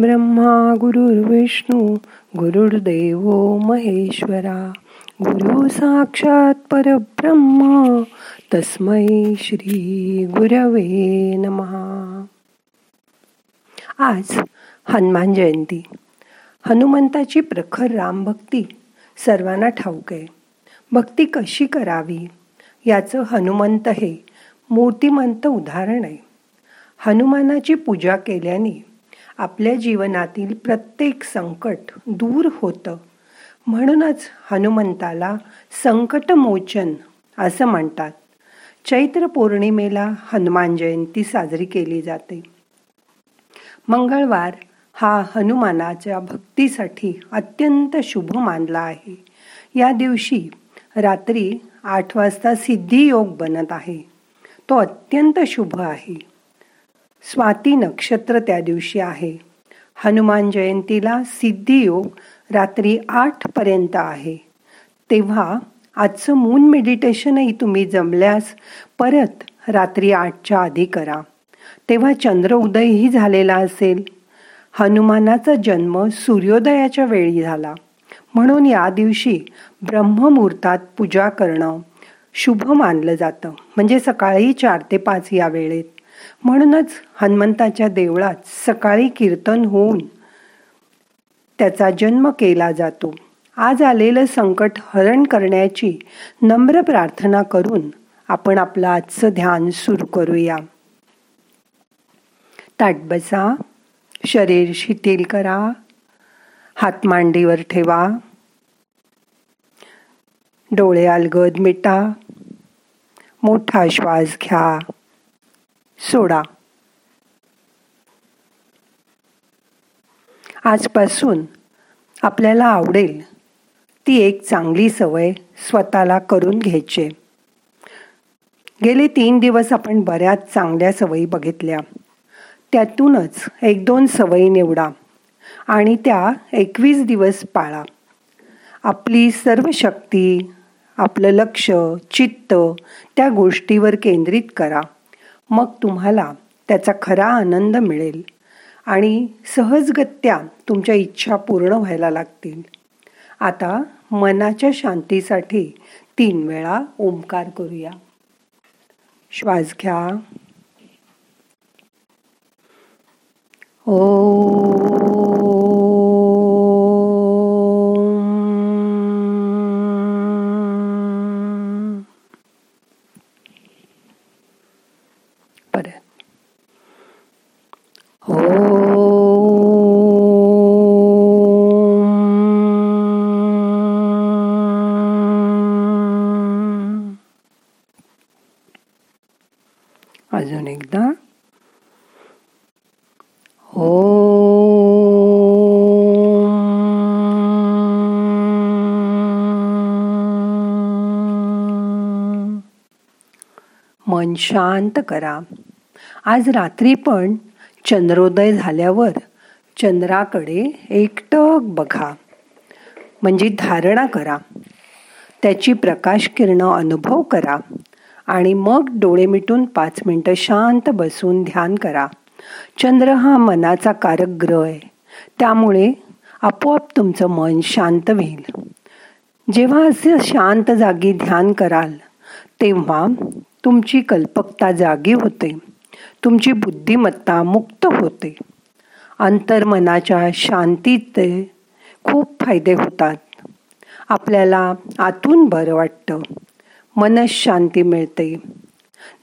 ब्रह्मा गुरुर्विष्णू गुरुर्देव महेश्वरा. गुरु साक्षात परब्रह्मा तस्मै श्री गुरवे नमहा आज हनुमान जयंती. हनुमंताची प्रखर रामभक्ती सर्वांना ठाऊक आहे. भक्ती कशी करावी? याचं हनुमंत हे मूर्तिमंत उदाहरण आहे. हनुमानाची पूजा केल्याने आपल्या जीवनातील प्रत्येक संकट दूर होतं. म्हणूनच हनुमंताला संकटमोचन असं म्हणतात. चैत्र पौर्णिमेला हनुमान जयंती साजरी केली जाते. मंगळवार हा हनुमानाच्या भक्तीसाठी अत्यंत शुभ मानला आहे. या दिवशी रात्री आठ वाजता सिद्धी योग बनत आहे. तो अत्यंत शुभ आहे. स्वाती नक्षत्र त्या दिवशी आहे. हनुमान जयंतीला सिद्धियोग रात्री आठ पर्यंत आहे. तेव्हा आजचं मून मेडिटेशनही तुम्ही जमल्यास परत रात्री आठच्या आधी करा. तेव्हा चंद्र उदयही झालेला असेल. हनुमानाचा जन्म सूर्योदयाच्या वेळी झाला. म्हणून या दिवशी ब्रह्ममुहूर्तात पूजा करणं शुभ मानलं जातं. म्हणजे सकाळी चार ते पाच या वेळेत. म्हणूनच हनुमंताच्या देवळात सकाळी कीर्तन होऊन त्याचा जन्म केला जातो. आज आलेलं संकट हरण करण्याची नम्र प्रार्थना करून आपण आपलं आजचं ध्यान सुरू करूया. ताट बसा शरीर शिथिल करा हात मांडीवर ठेवा डोळे अलगद मिटा मोठा श्वास घ्या. सोडा. आजपासून आपल्याला आवडेल ती एक चांगली सवय स्वतःला करून घ्यायची. गेले तीन दिवस आपण बऱ्याच चांगल्या सवयी बघितल्या. त्यातूनच एक दोन सवयी निवडा आणि त्या एकवीस दिवस पाळा. आपली सर्व शक्ती आपलं लक्ष चित्त त्या गोष्टीवर केंद्रित करा. मग तुम्हाला त्याचा खरा आनंद मिळेल आणि सहजगत्या तुमच्या इच्छा पूर्ण व्हायला लागतील. आता मनाच्या शांतीसाठी तीन वेळा ओंकार करूया. श्वास घ्या. ओ मन शांत करा. आज रात्री पण चंद्रोदय झाल्यावर चंद्राकडे एकटक बघा. म्हणजे धारणा करा. त्याची प्रकाश किरण अनुभव करा. आणि मग डोळे मिटून पाच मिनटं शांत बसून ध्यान करा. चंद्र हा मनाचा कारक ग्रह आहे. त्यामुळे आपोआप तुमचं मन शांत होईल. जेव्हा असे शांत जागी ध्यान कराल तेव्हा तुमची कल्पकता जागी होते. तुमची बुद्धिमत्ता मुक्त होते. अंतर्मनाच्या शांतीचे खूप फायदे होतात. आपल्याला आतून बरं वाटतं. मनशांती मिळते.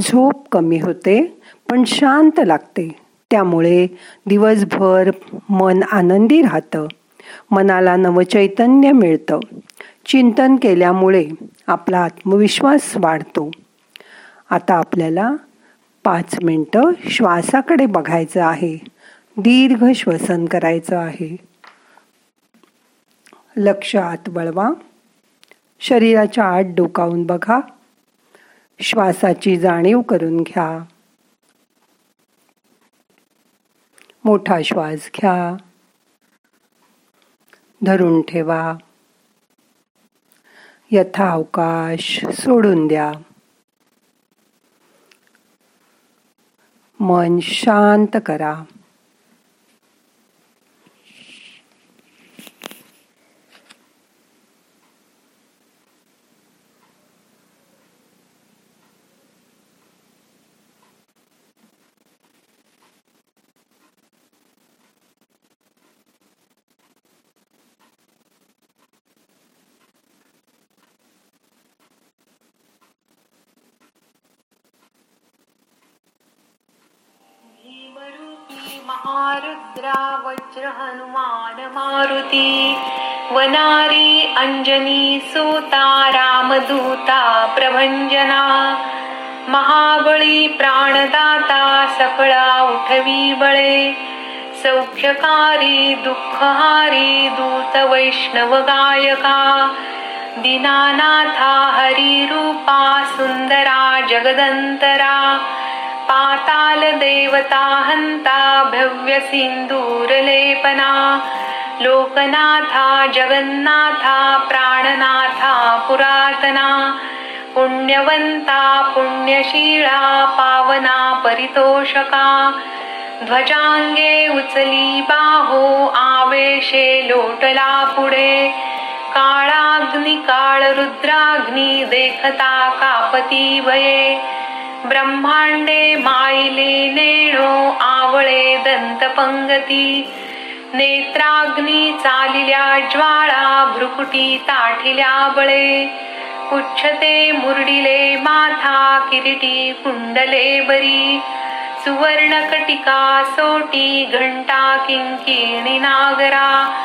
झोप कमी होते पण शांत लागते. त्यामुळे दिवसभर मन आनंदी राहतं. मनाला नवचैतन्य मिळतं. चिंतन केल्यामुळे आपला आत्मविश्वास वाढतो. आता आपल्याला पाच मिनटं श्वासाकडे बघायचं आहे. दीर्घ श्वसन करायचं आहे. लक्ष आत वळवा. शरीराच्या आत डोकावून बघा. श्वासाची जाणीव करून घ्या. मोठा श्वास घ्या. धरून ठेवा. यथा अवकाश सोडून द्या. मन शांत करा. महारुद्रा वज्र हनुमान मारुती वनारी अंजनी सुता रामदूता प्रभंजना महाबळी प्राणदाता सकळा उठवी बळे। सौख्यकारी दुःखहारी दूत वैष्णव गायका। दीनानाथा हरी रूपा सुंदरा जगदंतरा। पाताल देवता हंता भव्य सिन्दूरलेपना लोकनाथा जगन्नाथा प्राणनाथा पुरातना। पुण्यवंता पुण्यशीळा पावना परितोषका। ध्वजांगे उचली बाहो आवेशे लोटला पुढे। काळाग्नि काळ रुद्राग्नि देखता कापती भये। ब्रह्मांडे माईले नेणो आवळे दंत पंगती. नेत्राग्नी चालिल्या ज्वाळा भ्रुकुटी ताठिल्या बळे. उच्छते मुरडिले माथा किरीटी कुंडले बरी. सुवर्णकटिका सोटी घंटा किंकिणी नागरा.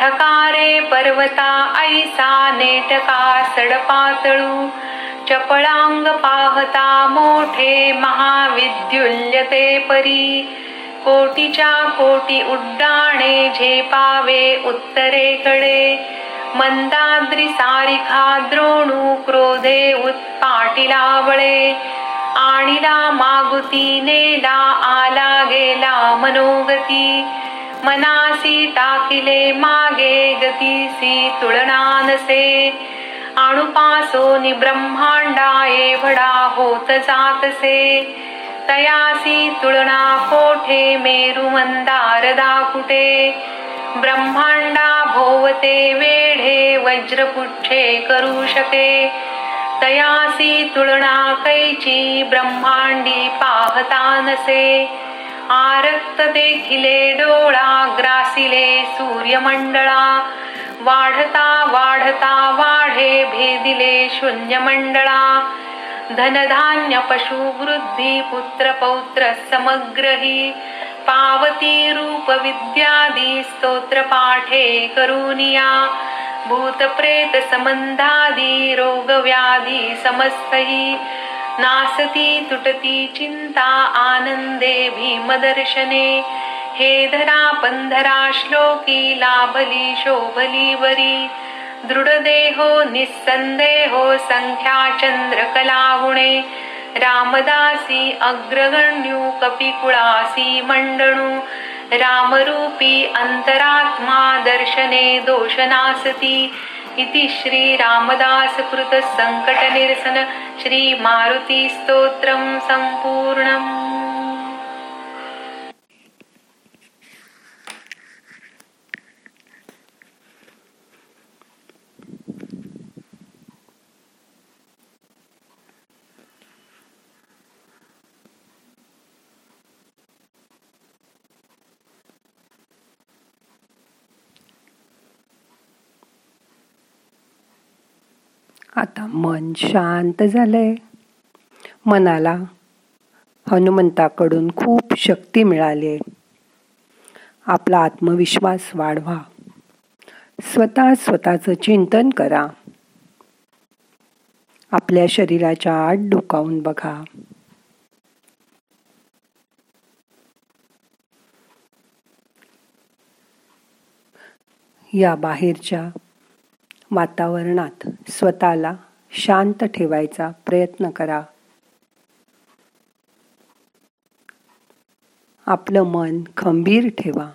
ठकारे पर्वता ऐसा नेटका सडपातळू. चपळांग पाहता मोठे महाविद्युल्यते परी. कोटीच्या कोटी उड्डाणे झेपावे उत्तरेकडे. मंदाद्री सारिखा द्रोणू क्रोधे उत्पाटिलावळे आणिला मागुती नेला आला गेला मनोगती. मनासी टाकिले मागे गतीसी तुळना नसे. अणुपासोनी ब्रह्मांडा एवढा होत जातसे. तयासी तुळना कोठे मेरू मंदार दाकुटे. ब्रह्मांडा भोवते वेढे वज्रपुच्छे करू शके. तयासी तुळना कैची ब्रह्मांडी पाहता नसे. आरक्त देखिले डोळा ग्रासिले सूर्यमंडळा. वाढता वाढता वाढे भेदिले शून्यमंडळा. धनधान्य पशु वृद्धी पुत्र पौत्र समग्रही. पावती रूप विद्यादी स्तोत्र पाठे करुनिया भूत प्रेत संबंधादी रोग व्याधी समस्तही. नासती तुटती चिंता आनंदे भीमदर्शने हे धरा पंधरा श्लोकी लाभली शोभली वरी। दृढदेहो निस्संदेहो संख्या चंद्र रामदासी अग्रगण्यू कपिकुळासी मंडणू। रामरूपी अंतरात्मा दर्शने दोषनासती। इति श्री रामदास कृत संकट निरसन। श्री मारुती स्तोत्रम संपूर्णम। आता मन शांत झालंय. मनाला हनुमंताकडून खूप शक्ती मिळाली आपला आत्मविश्वास वाढवा. स्वतः स्वतःचं चिंतन करा. आपल्या शरीराच्या आत डोकावून बघा. या बाहेरच्या वातावरणात स्वतःला शांत ठेवायचा प्रयत्न करा. आपलं मन खंबीर ठेवा.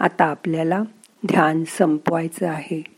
आता आपल्याला ध्यान संपवायचं आहे.